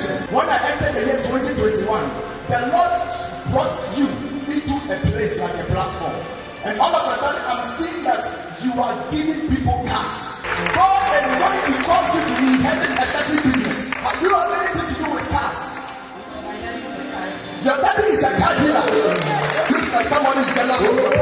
dimension. When I entered the year 2021, the Lord brought you into a place like a platform. And all of a sudden, I'm seeing that you are giving people cars. God is going to cause you to inherit a certain business. Have you have anything to do with cars? Your daddy is a car dealer. Looks like somebody is jealous of